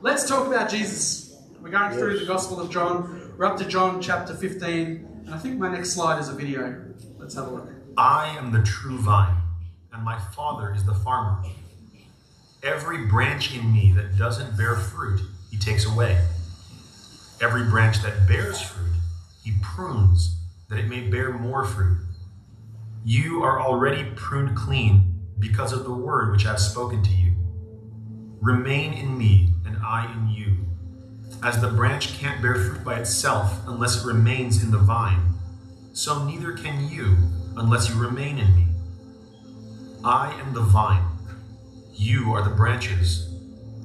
let's talk about Jesus. We're going through the Gospel of John. We're up to John chapter 15. And I think my next slide is a video. Let's have a look. I am the true vine, and my Father is the farmer. Every branch in me that doesn't bear fruit, he takes away. Every branch that bears fruit, he prunes, that it may bear more fruit. You are already pruned clean because of the word which I have spoken to you. Remain in me, and I in you. As the branch can't bear fruit by itself unless it remains in the vine, so neither can you unless you remain in me. I am the vine, you are the branches.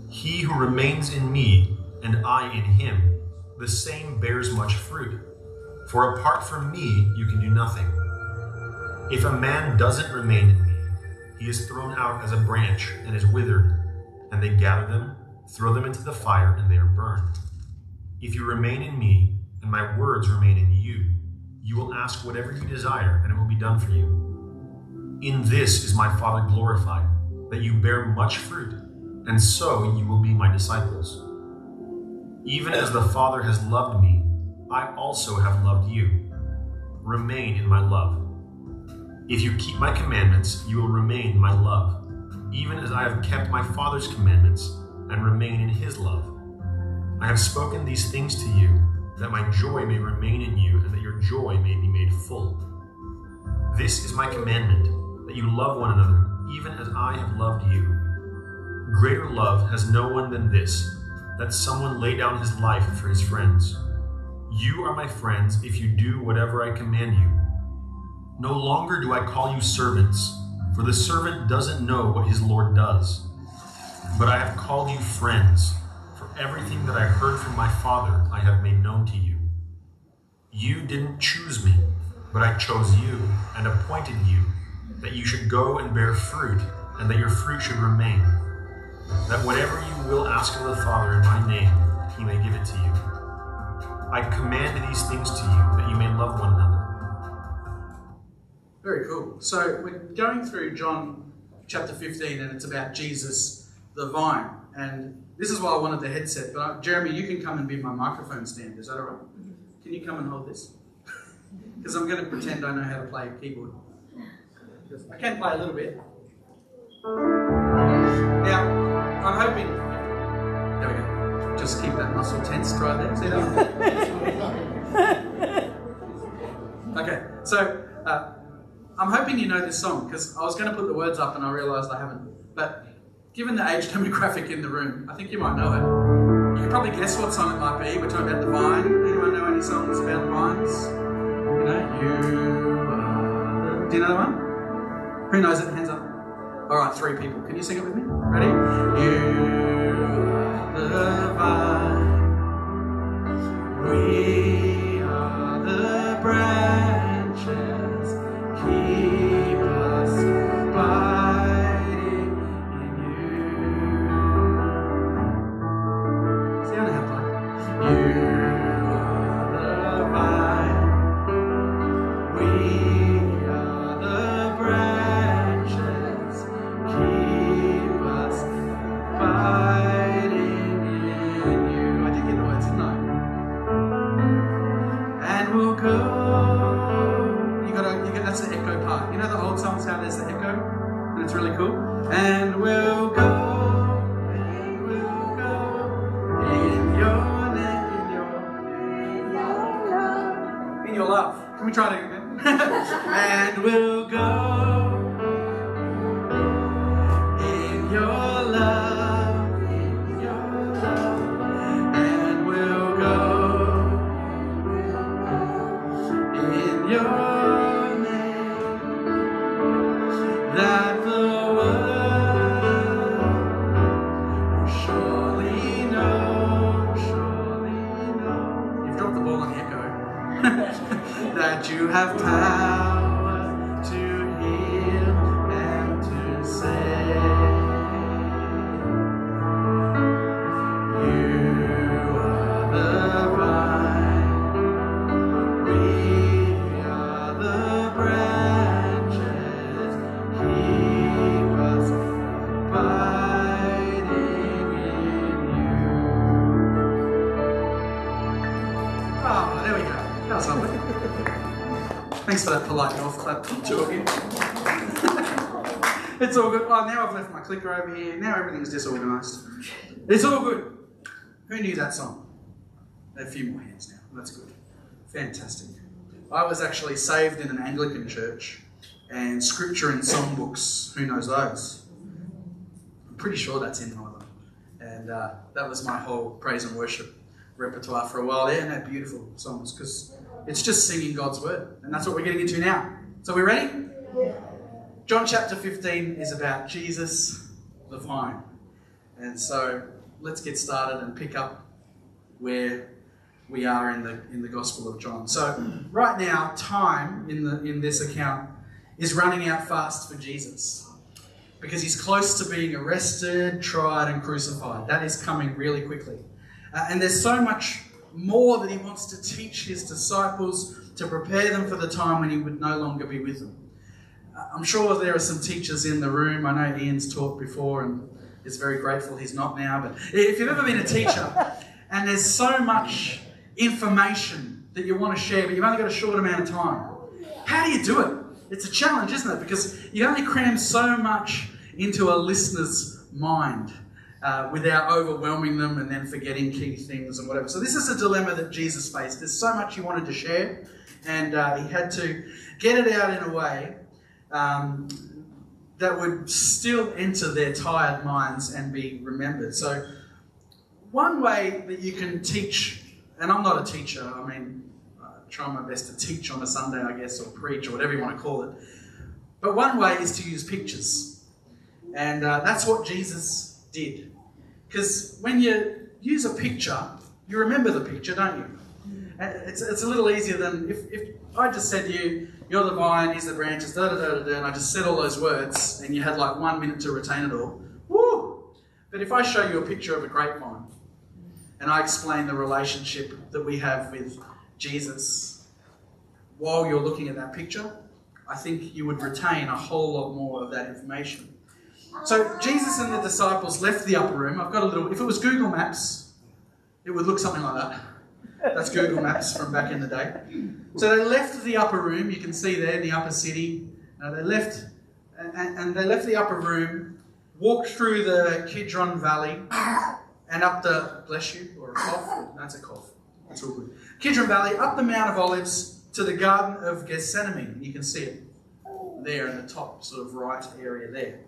He who remains in me, and I in him, the same bears much fruit. For apart from me, you can do nothing. If a man doesn't remain in me, he is thrown out as a branch and is withered, and they gather them, throw them into the fire, and they are burned. If you remain in me, and my words remain in you, you will ask whatever you desire, and it will be done for you. In this is my Father glorified, that you bear much fruit, and so you will be my disciples. Even as the Father has loved me, I also have loved you. Remain in my love. If you keep my commandments, you will remain in my love, even as I have kept my Father's commandments and remain in his love. I have spoken these things to you, that my joy may remain in you and that your joy may be made full. This is my commandment, that you love one another, even as I have loved you. Greater love has no one than this, that someone lay down his life for his friends. You are my friends if you do whatever I command you. No longer do I call you servants, for the servant doesn't know what his Lord does. But I have called you friends, for everything that I heard from my Father I have made known to you. You didn't choose me, but I chose you and appointed you, that you should go and bear fruit, and that your fruit should remain. That whatever you will ask of the Father in my name, he may give it to you. I command these things to you, that you may love one another. Very cool. So we're going through John chapter 15, and it's about Jesus, the vine. And this is why I wanted the headset. But uh, Jeremy, you can come and be my microphone stand. Is that all right? Can you come and hold this? Because I'm going to pretend I know how to play keyboard. I can play a little bit. Now, I'm hoping. There we go. Just keep that muscle tense right there. See that? okay, so uh, I'm hoping you know this song because I was going to put the words up and I realised I haven't. But given the age demographic in the room, I think you might know it. You can probably guess what song it might be. We're talking about the vine. Anyone know any songs about vines? You know, you. Are. Do you know the one? Who knows it? Hands up. All right, three people. Can you sing it with me? Ready? You are the vine. We love. me try it again? and we'll go of you. it's all good. Oh, now I've left my clicker over here. Now everything's disorganised. It's all good. Who knew that song? A few more hands now. That's good. Fantastic. I was actually saved in an Anglican church, and scripture and songbooks, who knows those? I'm pretty sure that's in one of them. And uh, that was my whole praise and worship repertoire for a while there, and they're beautiful songs because it's just singing God's word. And that's what we're getting into now. So, we ready? John chapter 15 is about Jesus, the vine. And so, let's get started and pick up where we are in the in the Gospel of John. So right now, time in the in this account is running out fast for Jesus because he's close to being arrested, tried, and crucified. That is coming really quickly, uh, and there's so much more that he wants to teach his disciples to prepare them for the time when he would no longer be with them. Uh, I'm sure there are some teachers in the room. I know Ian's taught before and is very grateful he's not now. But if you've ever been a teacher and there's so much information that you want to share, but you've only got a short amount of time. How do you do it? It's a challenge, isn't it? Because you only cram so much into a listener's mind uh, without overwhelming them and then forgetting key things and whatever. So, this is a dilemma that Jesus faced. There's so much he wanted to share, and uh, he had to get it out in a way um, that would still enter their tired minds and be remembered. So, one way that you can teach and I'm not a teacher. I mean, I try my best to teach on a Sunday, I guess, or preach, or whatever you want to call it. But one way is to use pictures. And uh, that's what Jesus did. Because when you use a picture, you remember the picture, don't you? Uh, it's, it's a little easier than if, if I just said to you, you're the vine, he's the branches, da da da da, and I just said all those words, and you had like one minute to retain it all. Woo! But if I show you a picture of a grapevine, and I explain the relationship that we have with Jesus while you're looking at that picture, I think you would retain a whole lot more of that information. So Jesus and the disciples left the upper room. I've got a little, if it was Google Maps, it would look something like that. That's Google Maps from back in the day. So they left the upper room, you can see there in the upper city. Uh, they left, and, and they left the upper room, walked through the Kidron Valley, and up the, bless you, or a cough, that's a cough, that's all good. Kidron Valley, up the Mount of Olives to the Garden of Gethsemane. You can see it there in the top, sort of right area there.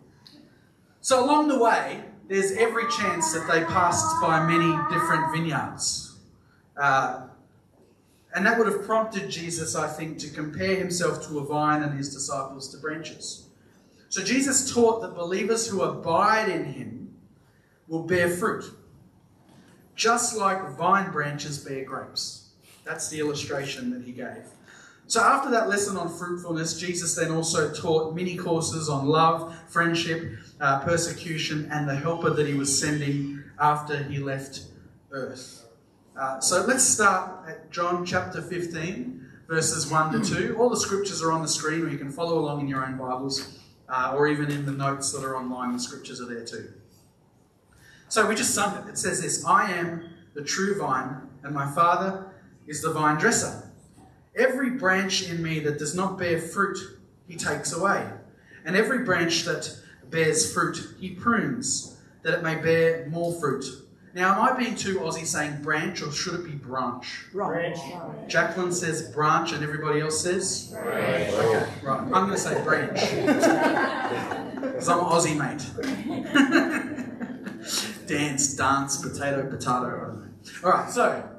So along the way, there's every chance that they passed by many different vineyards. Uh, and that would have prompted Jesus, I think, to compare himself to a vine and his disciples to branches. So Jesus taught that believers who abide in him will bear fruit just like vine branches bear grapes. That's the illustration that he gave. So, after that lesson on fruitfulness, Jesus then also taught mini courses on love, friendship, uh, persecution, and the helper that he was sending after he left earth. Uh, so, let's start at John chapter 15, verses 1 to 2. All the scriptures are on the screen, or you can follow along in your own Bibles, uh, or even in the notes that are online, the scriptures are there too. So we just sung it. It says this I am the true vine, and my Father is the vine dresser. Every branch in me that does not bear fruit, he takes away. And every branch that bears fruit, he prunes, that it may bear more fruit. Now, am I being too Aussie saying branch, or should it be branch? Branch. Jacqueline says branch, and everybody else says? Branch. Okay, right. I'm going to say branch. Because I'm Aussie, mate. dance, dance, potato, potato. All right, so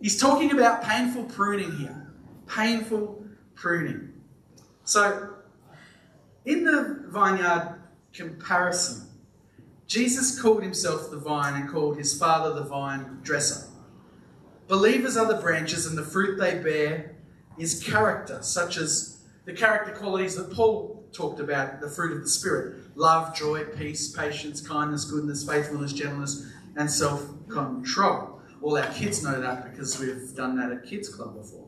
he's talking about painful pruning here. Painful pruning. So, in the vineyard comparison, Jesus called himself the vine and called his father the vine dresser. Believers are the branches, and the fruit they bear is character, such as the character qualities that Paul talked about, the fruit of the Spirit love, joy, peace, patience, kindness, goodness, faithfulness, gentleness, and self control. All our kids know that because we've done that at Kids Club before.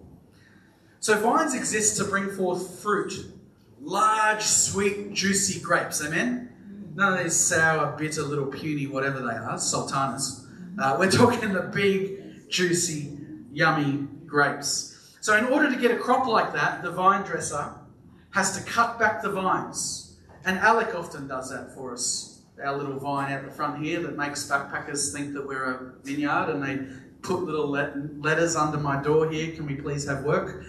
So vines exist to bring forth fruit, large, sweet, juicy grapes. Amen? None of these sour, bitter, little puny, whatever they are, sultanas. Uh, we're talking the big, juicy, yummy grapes. So, in order to get a crop like that, the vine dresser has to cut back the vines. And Alec often does that for us. Our little vine out the front here that makes backpackers think that we're a vineyard and they put little letters under my door here. Can we please have work?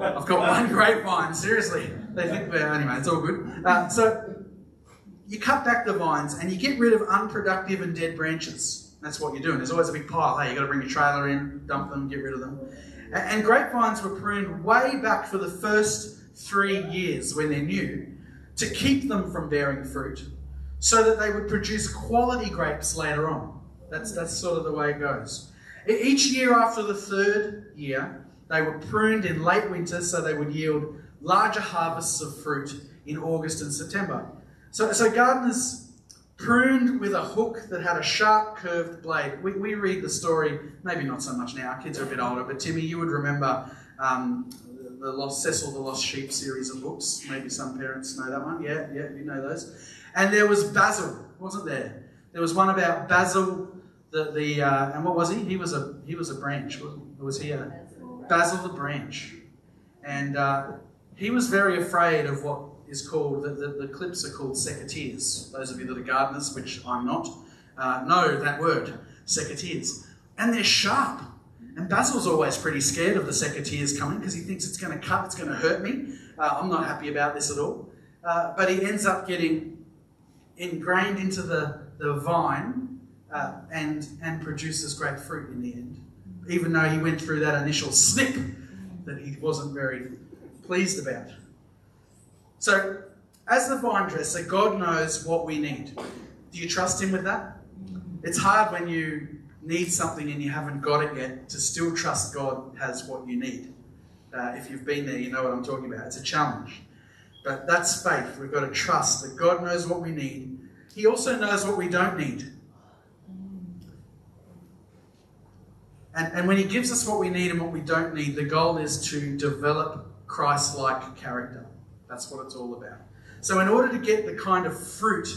I've got one grapevine, seriously. They think we're, anyway, it's all good. Uh, so, you cut back the vines and you get rid of unproductive and dead branches. That's what you're doing. There's always a big pile. Hey, you've got to bring your trailer in, dump them, get rid of them. And grapevines were pruned way back for the first three years when they're new to keep them from bearing fruit so that they would produce quality grapes later on. That's, that's sort of the way it goes. Each year after the third year, they were pruned in late winter so they would yield larger harvests of fruit in August and September. So, so gardeners pruned with a hook that had a sharp curved blade. We, we read the story, maybe not so much now, our kids are a bit older, but Timmy, you would remember um, the Lost Cecil the Lost Sheep series of books. Maybe some parents know that one. Yeah, yeah, you know those. And there was Basil, wasn't there? There was one about Basil, the, the uh, and what was he? He was a he was a branch. Was, was he a Basil the branch? And uh, he was very afraid of what is called, the, the, the clips are called secateurs. Those of you that are gardeners, which I'm not, uh, know that word, secateurs. And they're sharp. And Basil's always pretty scared of the secateurs coming because he thinks it's going to cut, it's going to hurt me. Uh, I'm not happy about this at all. Uh, but he ends up getting ingrained into the, the vine uh, and, and produces great fruit in the end, even though he went through that initial snip that he wasn't very pleased about. So, as the vine dresser, God knows what we need. Do you trust Him with that? It's hard when you need something and you haven't got it yet to still trust God has what you need. Uh, if you've been there, you know what I'm talking about. It's a challenge. But that's faith. We've got to trust that God knows what we need. He also knows what we don't need. And, and when He gives us what we need and what we don't need, the goal is to develop Christ like character. That's what it's all about. So, in order to get the kind of fruit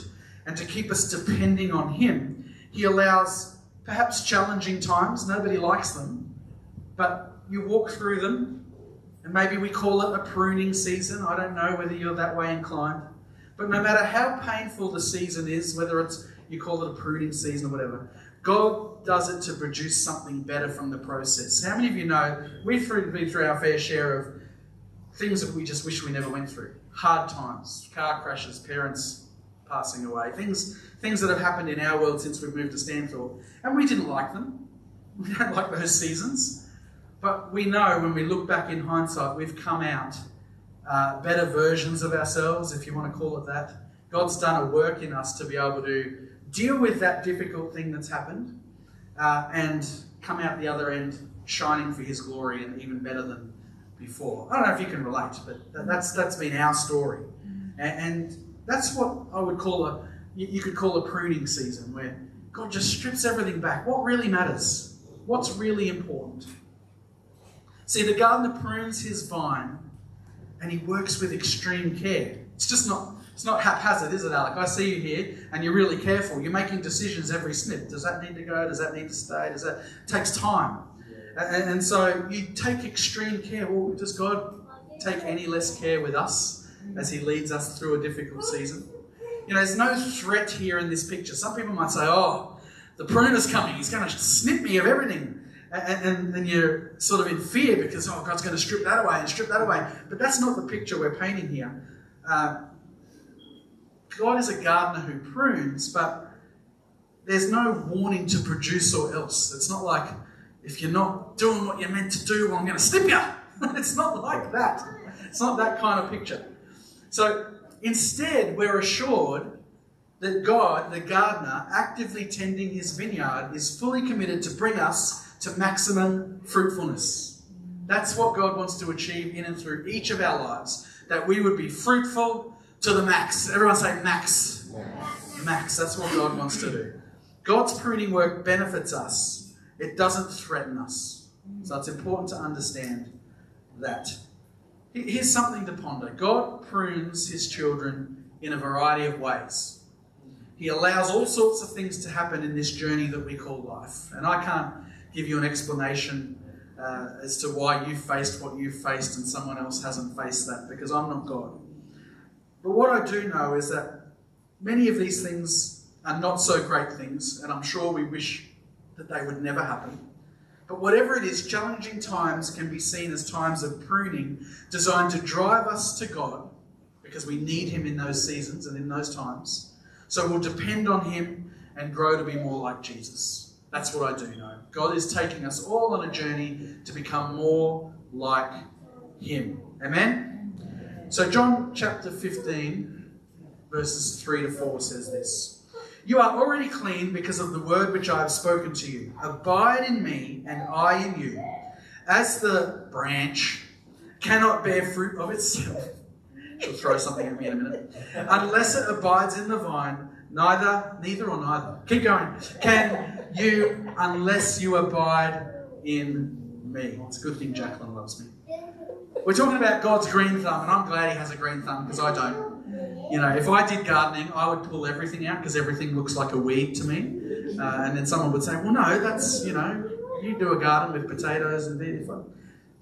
and to keep us depending on Him, He allows perhaps challenging times. Nobody likes them, but you walk through them, and maybe we call it a pruning season. I don't know whether you're that way inclined. But no matter how painful the season is, whether it's you call it a pruning season or whatever, God does it to produce something better from the process. How many of you know we've been through our fair share of things that we just wish we never went through. Hard times, car crashes, parents passing away, things, things that have happened in our world since we've moved to Stanthorpe. And we didn't like them. We don't like those seasons. But we know when we look back in hindsight, we've come out uh, better versions of ourselves, if you want to call it that. God's done a work in us to be able to deal with that difficult thing that's happened uh, and come out the other end shining for His glory and even better than before. I don't know if you can relate, but that's that's been our story, and, that's what I would call a you could call a pruning season where God just strips everything back. What really matters? What's really important? See, the gardener prunes his vine, and he works with extreme care. It's just not it's not haphazard, is it, Alec? I see you here, and you're really careful. You're making decisions every snip. Does that need to go? Does that need to stay? Does that it takes time? And, and so you take extreme care. Well, does God take any less care with us as He leads us through a difficult season? You know, there's no threat here in this picture. Some people might say, oh, the pruner's coming. He's going to snip me of everything. And, then you're sort of in fear because, oh, God's going to strip that away and strip that away. But that's not the picture we're painting here. Uh, God is a gardener who prunes, but there's no warning to produce or else. It's not like if you're not doing what you're meant to do, well, I'm going to snip you. it's not like that. It's not that kind of picture. So instead, we're assured that God, the gardener, actively tending his vineyard, is fully committed to bring us to maximum fruitfulness. That's what God wants to achieve in and through each of our lives. That we would be fruitful to the max. Everyone say max. Max. max. That's what God wants to do. God's pruning work benefits us it doesn't threaten us. So it's important to understand that. Here's something to ponder God prunes his children in a variety of ways. He allows all sorts of things to happen in this journey that we call life. And I can't give you an explanation uh, as to why you faced what you faced and someone else hasn't faced that because I'm not God. But what I do know is that many of these things are not so great things, and I'm sure we wish that they would never happen. But whatever it is, challenging times can be seen as times of pruning designed to drive us to God because we need Him in those seasons and in those times. So we'll depend on Him and grow to be more like Jesus. That's what I do know. God is taking us all on a journey to become more like Him. Amen? So, John chapter 15, verses 3 to 4 says this You are already clean because of the word which I have spoken to you. Abide in me, and I in you. As the branch cannot bear fruit of itself, she'll throw something at me in a minute, unless it abides in the vine, neither, neither or neither. Keep going. Can you unless you abide in me. It's a good thing Jacqueline loves me. We're talking about God's green thumb, and I'm glad He has a green thumb because I don't. You know, if I did gardening, I would pull everything out because everything looks like a weed to me. Uh, and then someone would say, well, no, that's, you know, you do a garden with potatoes and it's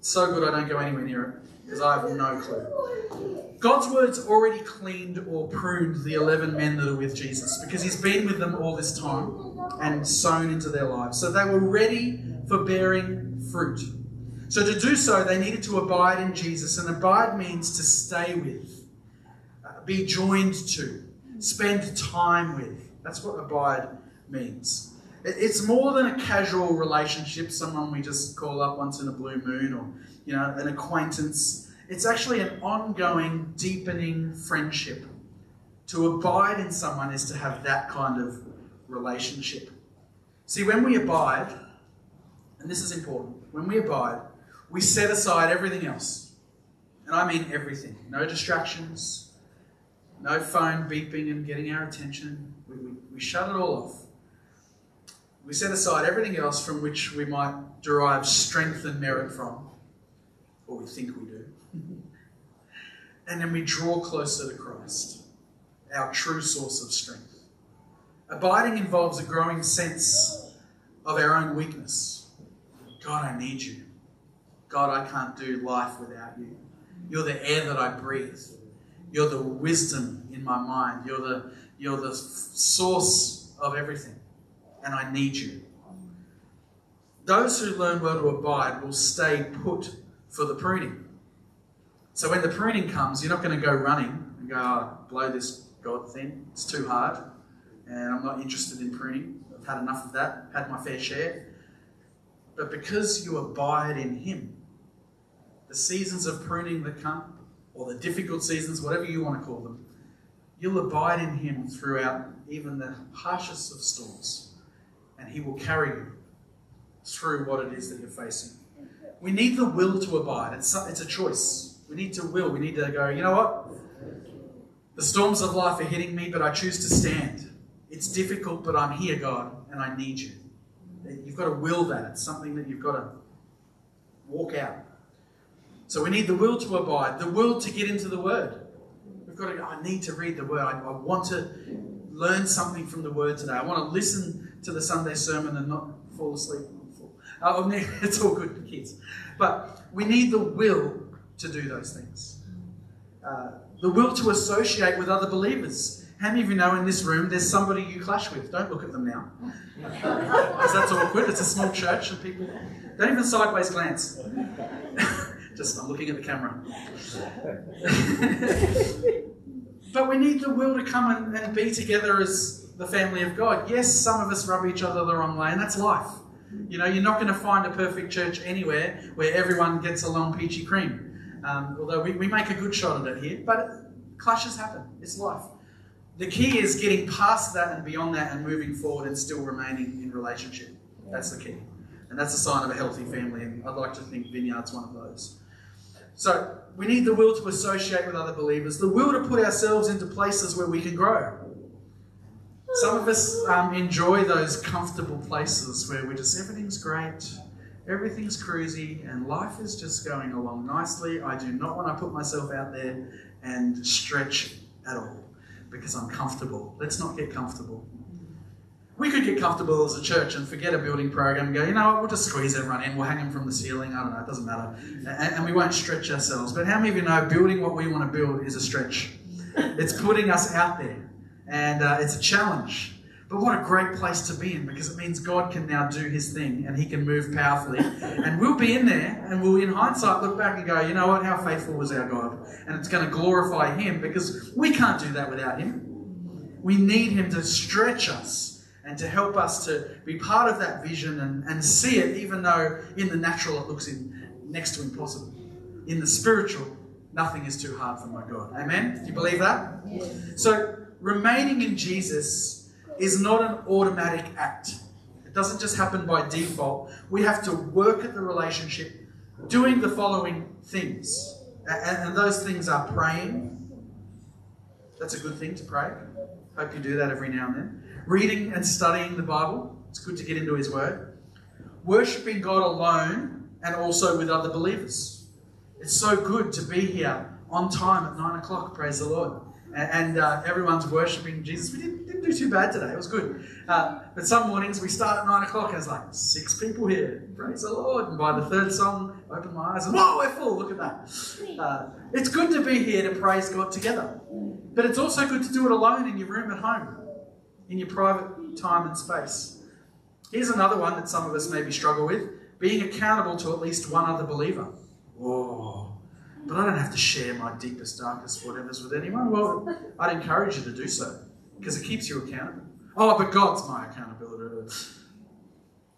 so good I don't go anywhere near it because I have no clue. God's word's already cleaned or pruned the 11 men that are with Jesus because he's been with them all this time and sown into their lives. So they were ready for bearing fruit. So to do so, they needed to abide in Jesus, and abide means to stay with, be joined to, spend time with. That's what abide means. It's more than a casual relationship, someone we just call up once in a blue moon, or you know, an acquaintance it's actually an ongoing, deepening friendship. To abide in someone is to have that kind of relationship. See, when we abide, and this is important, when we abide, we set aside everything else. And I mean everything. No distractions, no phone beeping and getting our attention. We, we, we shut it all off. We set aside everything else from which we might derive strength and merit from, or we think we do and then we draw closer to Christ, our true source of strength. Abiding involves a growing sense of our own weakness. God, I need you. God, I can't do life without you. You're the air that I breathe. You're the wisdom in my mind. You're the, you're the source of everything. And I need you. Those who learn where to abide will stay put for the pruning. So when the pruning comes, you're not going to go running and go, oh, blow this God thing. It's too hard. And I'm not interested in pruning. I've had enough of that, had my fair share. But because you abide in Him, the seasons of pruning that come, or the difficult seasons, whatever you want to call them, you'll abide in Him throughout even the harshest of storms. And He will carry you through what it is that you're facing. We need the will to abide. It's, it's a choice. We need to will. We need to go, you know what? The storms of life are hitting me, but I choose to stand. It's difficult, but I'm here, God, and I need you. You've got to will that. It's something that you've got to walk out. So we need the will to abide, the will to get into the Word. We've got to, I need to read the Word. I, I want to learn something from the Word today. I want to listen to the Sunday sermon and not fall asleep. Uh, it's all good, kids. But we need the will to do those things. Uh, the will to associate with other believers. How many of you know in this room there's somebody you clash with? Don't look at them now. Because that's awkward. It's a small church and people don't even sideways glance. Just I'm looking at the camera. but we need the will to come and, and be together as the family of God. Yes, some of us rub each other the wrong way, and that's life. You know, you're not going to find a perfect church anywhere where everyone gets along peachy cream. Um, although we, we make a good shot at it here, but clashes happen. It's life. The key is getting past that and beyond that and moving forward and still remaining in relationship. That's the key. And that's a sign of a healthy family, and I'd like to think Vineyard's one of those. So we need the will to associate with other believers, the will to put ourselves into places where we can grow. Some of us um, enjoy those comfortable places where we just everything's great, everything's cruisy and life is just going along nicely. I do not want to put myself out there and stretch at all because I'm comfortable. Let's not get comfortable. We could get comfortable as a church and forget a building program and go, you know what, we'll just squeeze everyone in, we'll hang them from the ceiling, I don't know, it doesn't matter. And, and we won't stretch ourselves. But how many of you know building what we want to build is a stretch? It's putting us out there, and uh, it's a challenge. But what a great place to be in because it means God can now do his thing and he can move powerfully. And we'll be in there and we'll, in hindsight, look back and go, you know what, how faithful was our God? And it's going to glorify him because we can't do that without him. We need him to stretch us and to help us to be part of that vision and, and see it, even though in the natural it looks in, next to impossible. In the spiritual, nothing is too hard for my God. Amen? Do you believe that? Yes. So, remaining in Jesus is not an automatic act. It doesn't just happen by default. We have to work at the relationship doing the following things. And, and those things are praying. That's a good thing to pray. Hope you do that every now and then. Reading and studying the Bible. It's good to get into His Word. Worshipping God alone and also with other believers. It's so good to be here on time at nine o'clock. Praise the Lord and uh, everyone's worshipping Jesus. We didn't, didn't, do too bad today. It was good. Uh, but some mornings we start at nine o'clock and it's like six people here. Praise the Lord. And by the third song, I open my eyes and whoa, we're full. Look at that. Uh, it's good to be here to praise God together. But it's also good to do it alone in your room at home, in your private time and space. Here's another one that some of us maybe struggle with being accountable to at least one other believer. Whoa. But I don't have to share my deepest, darkest whatever's with anyone. Well, I'd encourage you to do so because it keeps you accountable. Oh, but God's my accountability.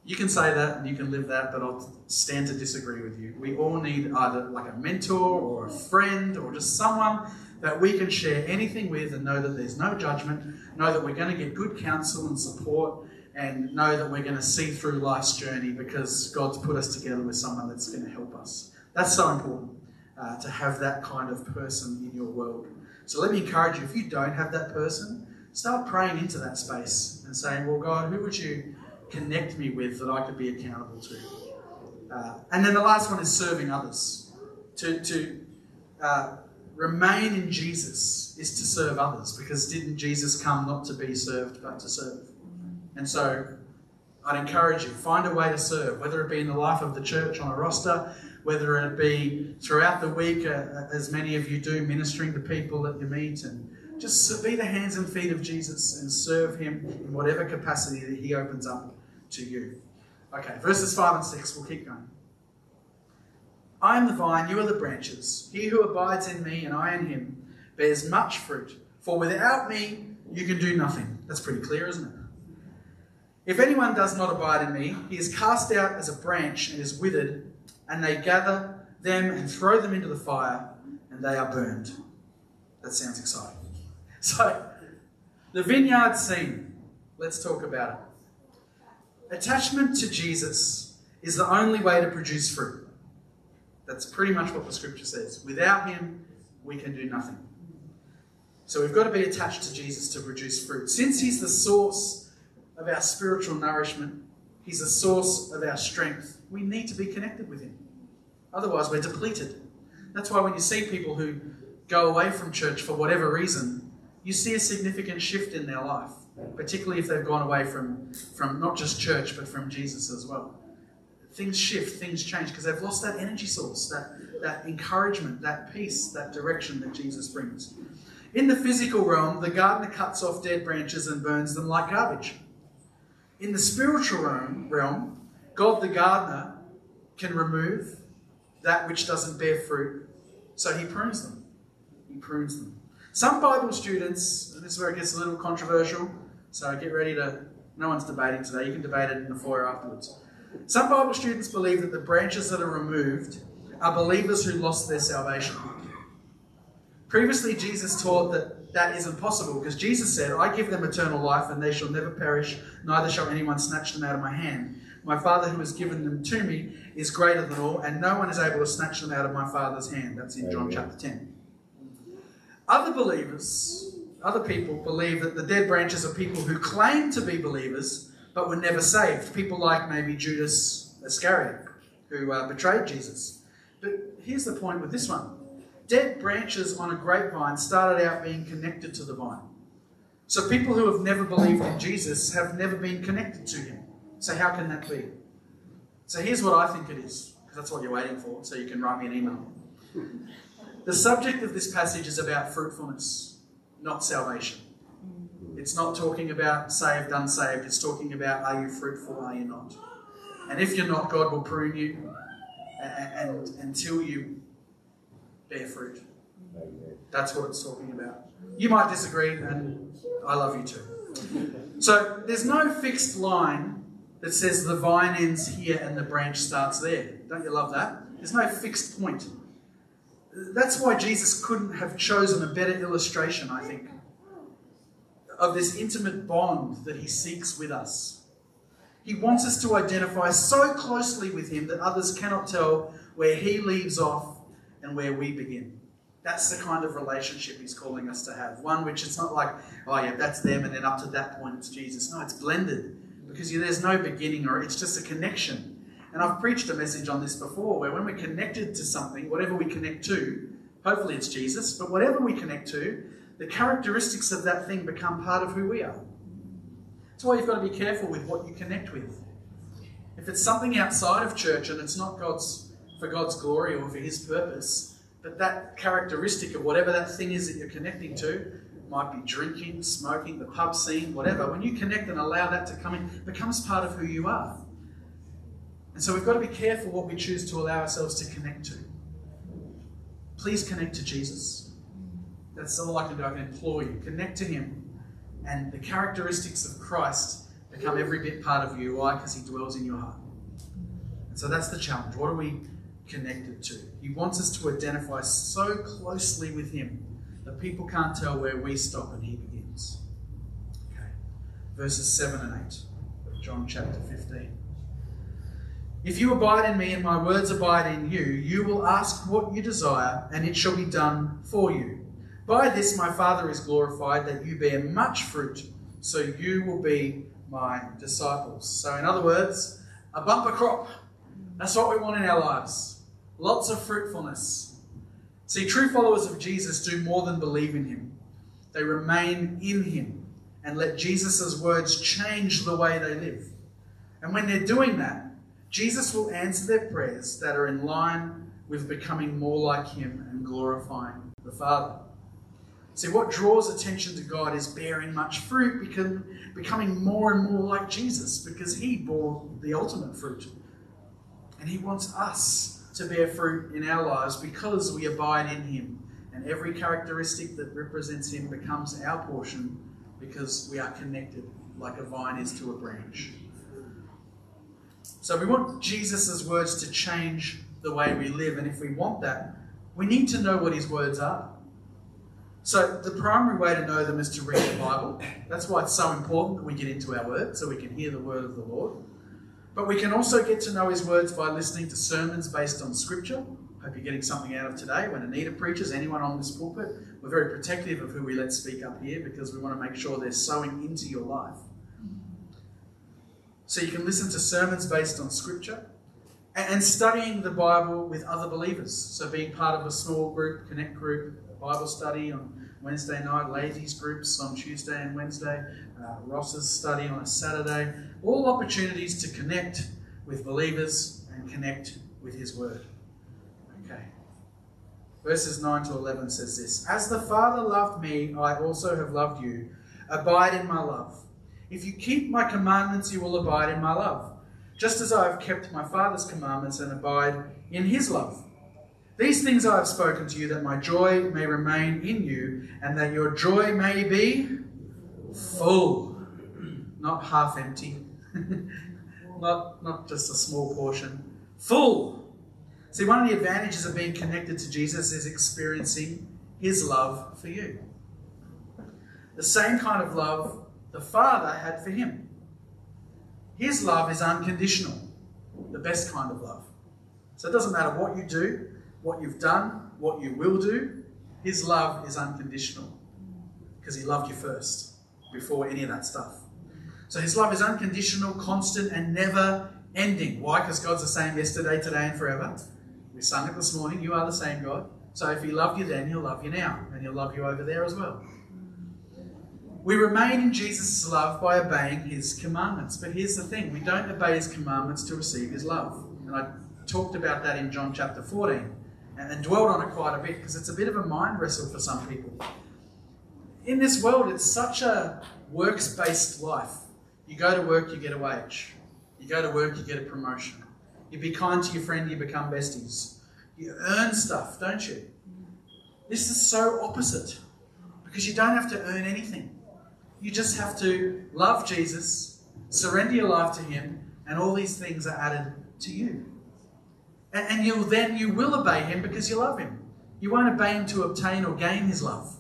You can say that and you can live that, but I'll stand to disagree with you. We all need either like a mentor or a friend or just someone that we can share anything with and know that there's no judgment, know that we're going to get good counsel and support, and know that we're going to see through life's journey because God's put us together with someone that's going to help us. That's so important uh, to have that kind of person in your world. So let me encourage you if you don't have that person, start praying into that space and saying, Well, God, who would you connect me with that I could be accountable to? Uh, and then the last one is serving others. To, to uh, remain in Jesus is to serve others because didn't Jesus come not to be served but to serve? And so I'd encourage you, find a way to serve, whether it be in the life of the church on a roster, whether it be throughout the week, uh, uh, as many of you do, ministering to people that you meet, and just be the hands and feet of Jesus and serve Him in whatever capacity that He opens up to you. Okay, verses 5 and 6, we'll keep going. I am the vine, you are the branches. He who abides in me and I in him bears much fruit, for without me you can do nothing. That's pretty clear, isn't it? If anyone does not abide in me, he is cast out as a branch and is withered and they gather them and throw them into the fire, and they are burned. That sounds exciting. So, the vineyard scene, let's talk about it. Attachment to Jesus is the only way to produce fruit. That's pretty much what the scripture says. Without him, we can do nothing. So we've got to be attached to Jesus to produce fruit. Since he's the source of our spiritual nourishment, he's the source of our strength, we need to be connected with Him. Otherwise, we're depleted. That's why when you see people who go away from church for whatever reason, you see a significant shift in their life, particularly if they've gone away from, from not just church, but from Jesus as well. Things shift, things change because they've lost that energy source, that, that encouragement, that peace, that direction that Jesus brings. In the physical realm, the gardener cuts off dead branches and burns them like garbage. In the spiritual realm, realm God the gardener can remove that which doesn't bear fruit, so he prunes them. He prunes them. Some Bible students, and this is where it gets a little controversial, so get ready to, no one's debating today, you can debate it in the foyer afterwards. Some Bible students believe that the branches that are removed are believers who lost their salvation. Previously, Jesus taught that that is impossible because Jesus said, I give them eternal life and they shall never perish, neither shall anyone snatch them out of my hand. My Father who has given them to me is greater than all, and no one is able to snatch them out of my Father's hand. That's in John chapter 10. Other believers, other people believe that the dead branches are people who claim to be believers but were never saved. People like maybe Judas Iscariot, who uh, betrayed Jesus. But here's the point with this one dead branches on a grapevine started out being connected to the vine. So people who have never believed in Jesus have never been connected to him. So how can that be? So here's what I think it is, because that's what you're waiting for, so you can write me an email. The subject of this passage is about fruitfulness, not salvation. It's not talking about saved, unsaved. It's talking about are you fruitful, are you not? And if you're not, God will prune you and, and until you bear fruit. That's what it's talking about. You might disagree, and I love you too. So there's no fixed line that says the vine ends here and the branch starts there. Don't you love that? There's no fixed point. That's why Jesus couldn't have chosen a better illustration, I think, of this intimate bond that he seeks with us. He wants us to identify so closely with him that others cannot tell where he leaves off and where we begin. That's the kind of relationship he's calling us to have. One which it's not like, oh yeah, that's them, and then up to that point it's Jesus. No, it's blended because there's no beginning or it's just a connection. And I've preached a message on this before where when we're connected to something, whatever we connect to, hopefully it's Jesus, but whatever we connect to, the characteristics of that thing become part of who we are. That's why you've got to be careful with what you connect with. If it's something outside of church and it's not God's for God's glory or for his purpose, but that characteristic of whatever that thing is that you're connecting to might be drinking, smoking, the pub scene, whatever. When you connect and allow that to come in, becomes part of who you are. And so we've got to be careful what we choose to allow ourselves to connect to. Please connect to Jesus. That's all I can do. I can implore you. Connect to Him. And the characteristics of Christ become every bit part of you. Why? Because He dwells in your heart. And so that's the challenge. What are we connected to? He wants us to identify so closely with Him that people can't tell where we stop and He begins. Okay. Verses 7 and 8 of John chapter 15. If you abide in me and my words abide in you, you will ask what you desire, and it shall be done for you. By this my Father is glorified, that you bear much fruit, so you will be my disciples. So, in other words, a bumper crop. That's what we want in our lives. Lots of fruitfulness. See, true followers of Jesus do more than believe in him, they remain in him and let Jesus' words change the way they live. And when they're doing that, Jesus will answer their prayers that are in line with becoming more like Him and glorifying the Father. See, what draws attention to God is bearing much fruit, becoming more and more like Jesus, because He bore the ultimate fruit. And He wants us to bear fruit in our lives because we abide in Him. And every characteristic that represents Him becomes our portion because we are connected like a vine is to a branch. So we want Jesus' words to change the way we live. And if we want that, we need to know what his words are. So the primary way to know them is to read the Bible. That's why it's so important that we get into our word so we can hear the word of the Lord. But we can also get to know his words by listening to sermons based on scripture. Hope you're getting something out of today. When Anita preaches, anyone on this pulpit, we're very protective of who we let speak up here because we want to make sure they're sowing into your life. So you can listen to sermons based on scripture and studying the Bible with other believers. So being part of a small group, connect group, Bible study on Wednesday night, ladies groups on Tuesday and Wednesday, uh, Ross's study on a Saturday. All opportunities to connect with believers and connect with His Word. Okay. Verses 9 to 11 says this As the Father loved me, I also have loved you. Abide in my love. If you keep my commandments, you will abide in my love, just as I have kept my Father's commandments and abide in his love. These things I have spoken to you, that my joy may remain in you, and that your joy may be full, not half empty, not, not just a small portion, full. See, one of the advantages of being connected to Jesus is experiencing his love for you. The same kind of love the Father had for him. His love is unconditional, the best kind of love. So it doesn't matter what you do, what you've done, what you will do, His love is unconditional because He loved you first before any of that stuff. So His love is unconditional, constant, and never ending. Why? Because God's the same yesterday, today, and forever. We sung it this morning. You are the same God. So if He loved you then, He'll love you now, and He'll love you over there as well. We remain in Jesus' love by obeying his commandments. But here's the thing we don't obey his commandments to receive his love. And I talked about that in John chapter 14 and dwelled on it quite a bit because it's a bit of a mind wrestle for some people. In this world, it's such a works based life. You go to work, you get a wage. You go to work, you get a promotion. You be kind to your friend, you become besties. You earn stuff, don't you? This is so opposite because you don't have to earn anything. You just have to love Jesus, surrender your life to Him, and all these things are added to you. And, you'll then you will obey Him because you love Him. You won't obey Him to obtain or gain His love.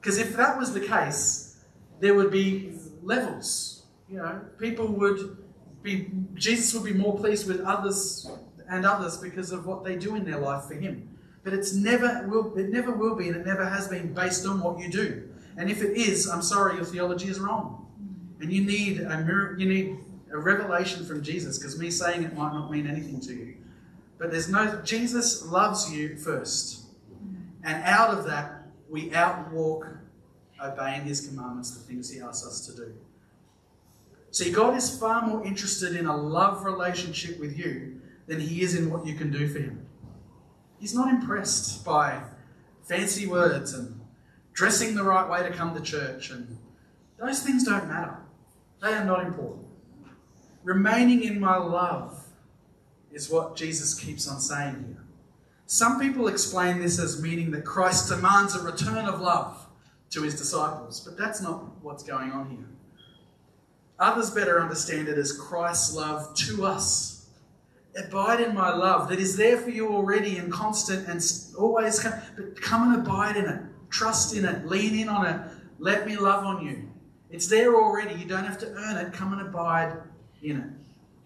Because if that was the case, there would be levels. You know, people would be Jesus would be more pleased with others and others because of what they do in their life for Him. But it's never will it never will be, and it never has been based on what you do. And if it is, I'm sorry, your theology is wrong. And you need a mirror, you need a revelation from Jesus, because me saying it might not mean anything to you. But there's no Jesus loves you first. And out of that, we outwalk obeying his commandments, the things he asks us to do. See, God is far more interested in a love relationship with you than he is in what you can do for him. He's not impressed by fancy words and dressing the right way to come to church, and those things don't matter. They are not important. Remaining in my love is what Jesus keeps on saying here. Some people explain this as meaning that Christ demands a return of love to his disciples, but that's not what's going on here. Others better understand it as Christ's love to us. Abide in my love that is there for you already and constant and always come, but come and abide in it. Trust in it, lean in on it, let me love on you. It's there already. You don't have to earn it. Come and abide in it.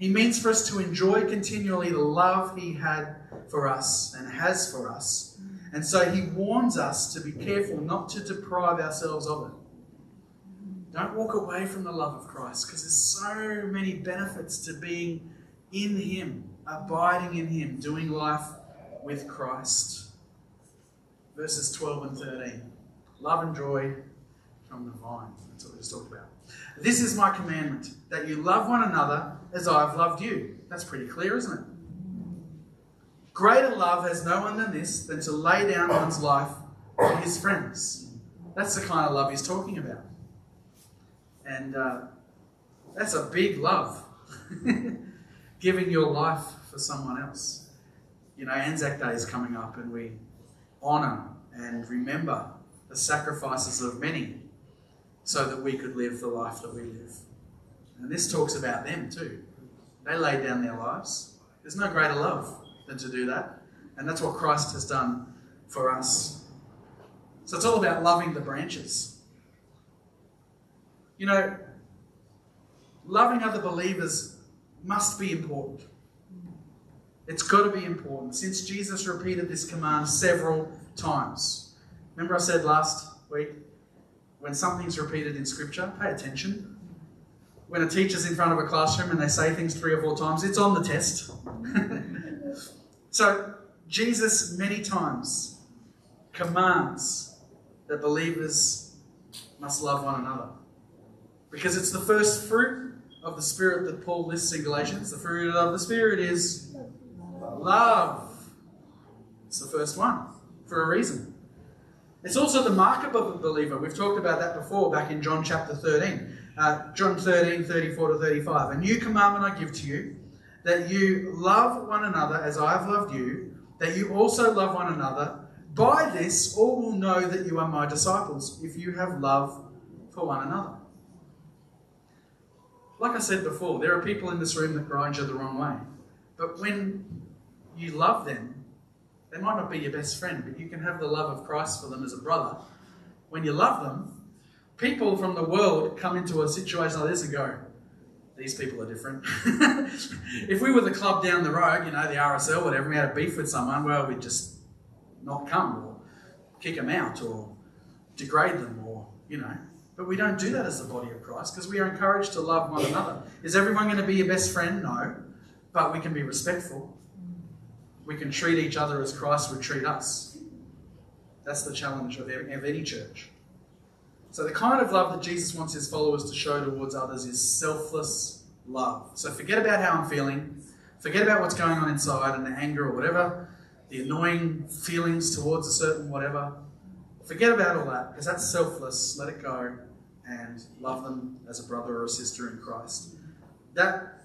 He means for us to enjoy continually the love He had for us and has for us. And so He warns us to be careful not to deprive ourselves of it. Don't walk away from the love of Christ because there's so many benefits to being in Him, abiding in Him, doing life with Christ verses 12 and 13. Love and joy from the vine. That's what we just talked about. This is my commandment, that you love one another as I've loved you. That's pretty clear, isn't it? Greater love has no one than this, than to lay down one's life for his friends. That's the kind of love he's talking about. And uh, that's a big love. Giving your life for someone else. You know, Anzac Day is coming up, and we honour and remember the sacrifices of many so that we could live the life that we live. And this talks about them too. They laid down their lives. There's no greater love than to do that. And that's what Christ has done for us. So it's all about loving the branches. You know, loving other believers must be important. It's got to be important since Jesus repeated this command several times. Remember, I said last week when something's repeated in Scripture, pay attention. When a teacher's in front of a classroom and they say things three or four times, it's on the test. so, Jesus many times commands that believers must love one another. Because it's the first fruit of the Spirit that Paul lists in Galatians. The fruit of the Spirit is love. It's the first one for a reason. It's also the mark of a believer. We've talked about that before back in John chapter 13. Uh, John 13, 34 to 35. A new commandment I give to you, that you love one another as I have loved you, that you also love one another. By this, all will know that you are my disciples, if you have love for one another. Like I said before, there are people in this room that grind you the wrong way. But when you love them, they might not be your best friend, but you can have the love of Christ for them as a brother. When you love them, people from the world come into a situation like this and go, these people are different. if we were the club down the road, you know, the RSL, whatever, we had a beef with someone, well, we'd just not come or kick them out or degrade them or, you know. But we don't do that as the body of Christ because we are encouraged to love one another. Is everyone going to be your best friend? No. But we can be respectful we can treat each other as Christ would treat us. That's the challenge of any church. So, the kind of love that Jesus wants his followers to show towards others is selfless love. So, forget about how I'm feeling, forget about what's going on inside and the anger or whatever, the annoying feelings towards a certain whatever. Forget about all that because that's selfless. Let it go and love them as a brother or a sister in Christ. That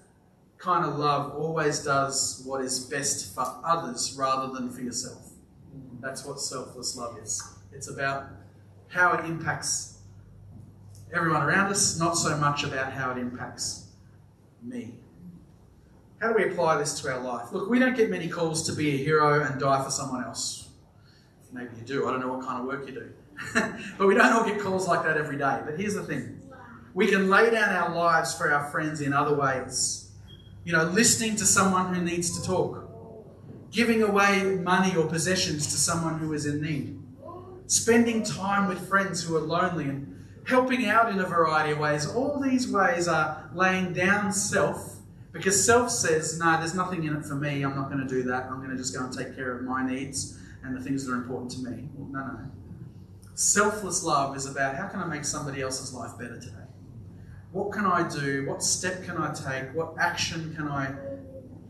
kind of love always does what is best for others rather than for yourself. That's what selfless love is. It's about how it impacts everyone around us, not so much about how it impacts me. How do we apply this to our life? Look, we don't get many calls to be a hero and die for someone else. Maybe you do. I don't know what kind of work you do. but we don't all get calls like that every day. But here's the thing we can lay down our lives for our friends in other ways. You know, listening to someone who needs to talk, giving away money or possessions to someone who is in need, spending time with friends who are lonely and helping out in a variety of ways. All these ways are laying down self because self says, no, there's nothing in it for me. I'm not going to do that. I'm going to just go and take care of my needs and the things that are important to me. Well, no, no. Selfless love is about how can I make somebody else's life better today? What can I do? What step can I take? What action can I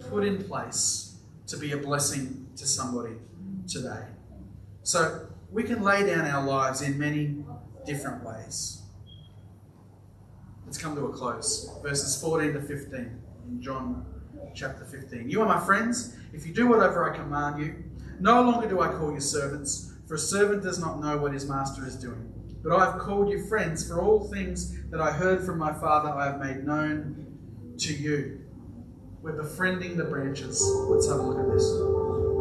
put in place to be a blessing to somebody today? So we can lay down our lives in many different ways. Let's come to a close. Verses 14 to 15 in John chapter 15. You are my friends if you do whatever I command you. No longer do I call you servants, for a servant does not know what his master is doing. But I have called you friends, for all things that I heard from my Father I have made known to you. We're befriending the branches. Let's have a look at this.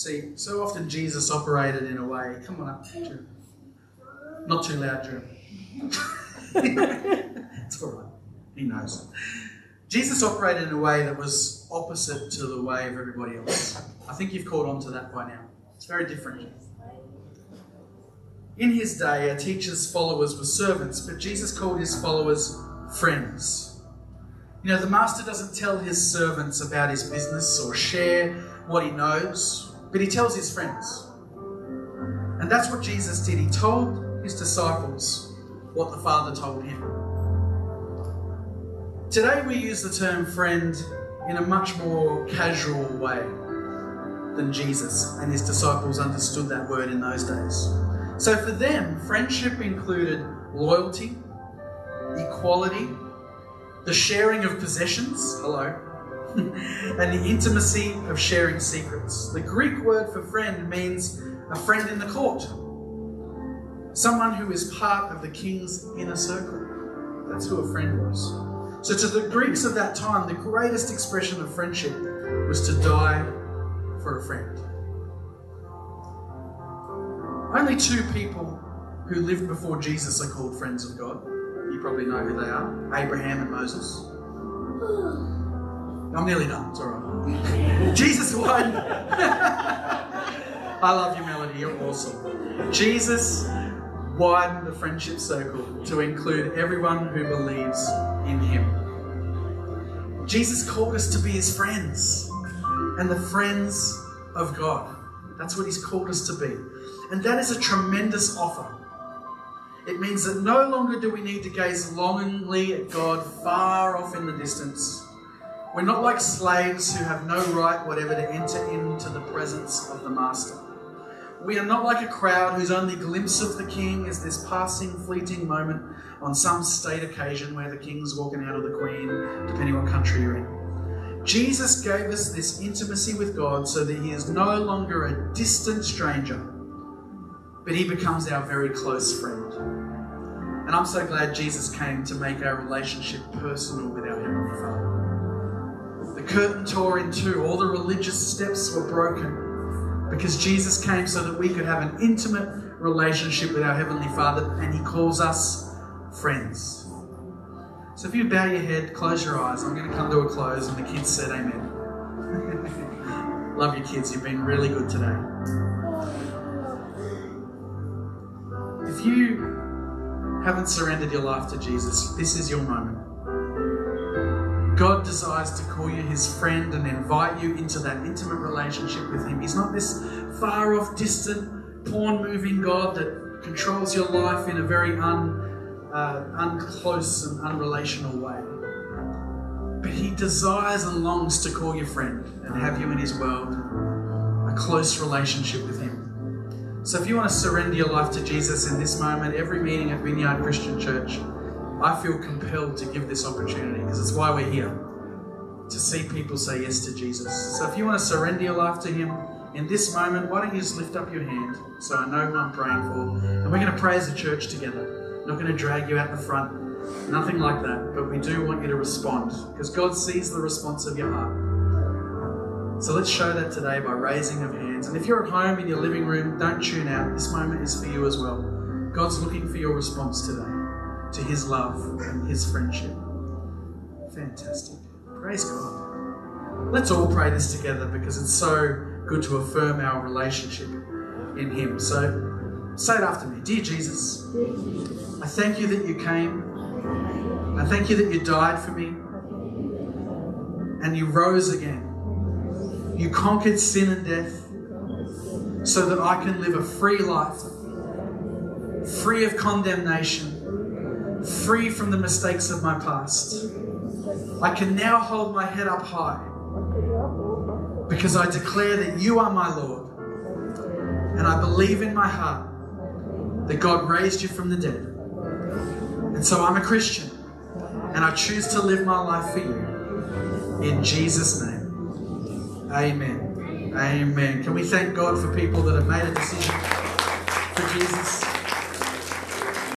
See, so often Jesus operated in a way. Come on up. Not too loud, Drew. it's all right. He knows. Jesus operated in a way that was opposite to the way of everybody else. I think you've caught on to that by now. It's very different. In his day, a teacher's followers were servants, but Jesus called his followers friends. You know, the master doesn't tell his servants about his business or share what he knows but he tells his friends. And that's what Jesus did. He told his disciples what the Father told him. Today we use the term friend in a much more casual way than Jesus and his disciples understood that word in those days. So for them, friendship included loyalty, equality, the sharing of possessions, hello, and the intimacy of sharing secrets. The Greek word for friend means a friend in the court, someone who is part of the king's inner circle. That's who a friend was. So, to the Greeks of that time, the greatest expression of friendship was to die for a friend. Only two people who lived before Jesus are called friends of God. You probably know who they are Abraham and Moses. I'm nearly done. It's all right. Jesus won. I love you, Melody. You're awesome. Jesus widened the friendship circle to include everyone who believes in him. Jesus called us to be his friends and the friends of God. That's what he's called us to be. And that is a tremendous offer. It means that no longer do we need to gaze longingly at God far off in the distance we're not like slaves who have no right whatever to enter into the presence of the Master. We are not like a crowd whose only glimpse of the King is this passing, fleeting moment on some state occasion where the King's walking out of the Queen, depending on what country you're in. Jesus gave us this intimacy with God so that He is no longer a distant stranger, but He becomes our very close friend. And I'm so glad Jesus came to make our relationship personal with our Heavenly Father. Curtain tore in two, all the religious steps were broken because Jesus came so that we could have an intimate relationship with our Heavenly Father, and He calls us friends. So if you bow your head, close your eyes, I'm going to come to a close, and the kids said amen. Love you, kids. You've been really good today. If you haven't surrendered your life to Jesus, this is your moment. God desires to call you his friend and invite you into that intimate relationship with him. He's not this far off, distant, porn moving God that controls your life in a very un, uh, unclose and unrelational way. But he desires and longs to call you friend and have you in his world, a close relationship with him. So if you want to surrender your life to Jesus in this moment, every meeting at Vineyard Christian Church, I feel compelled to give this opportunity because it's why we're here to see people say yes to Jesus. So if you want to surrender your life to Him in this moment, why don't you just lift up your hand so I know who I'm praying for? And we're going to pray as a church together. Not going to drag you out the front, nothing like that, but we do want you to respond because God sees the response of your heart. So let's show that today by raising of hands. And if you're at home in your living room, don't tune out. This moment is for you as well. God's looking for your response today to His love and His friendship. Fantastic. Praise God. Let's all pray this together because it's so good to affirm our relationship in Him. So say it after me Dear Jesus, I thank you that you came. I thank you that you died for me and you rose again. You conquered sin and death so that I can live a free life, free of condemnation, free from the mistakes of my past. I can now hold my head up high because I declare that you are my Lord. And I believe in my heart that God raised you from the dead. And so I'm a Christian and I choose to live my life for you. In Jesus' name. Amen. Amen. Can we thank God for people that have made a decision for Jesus?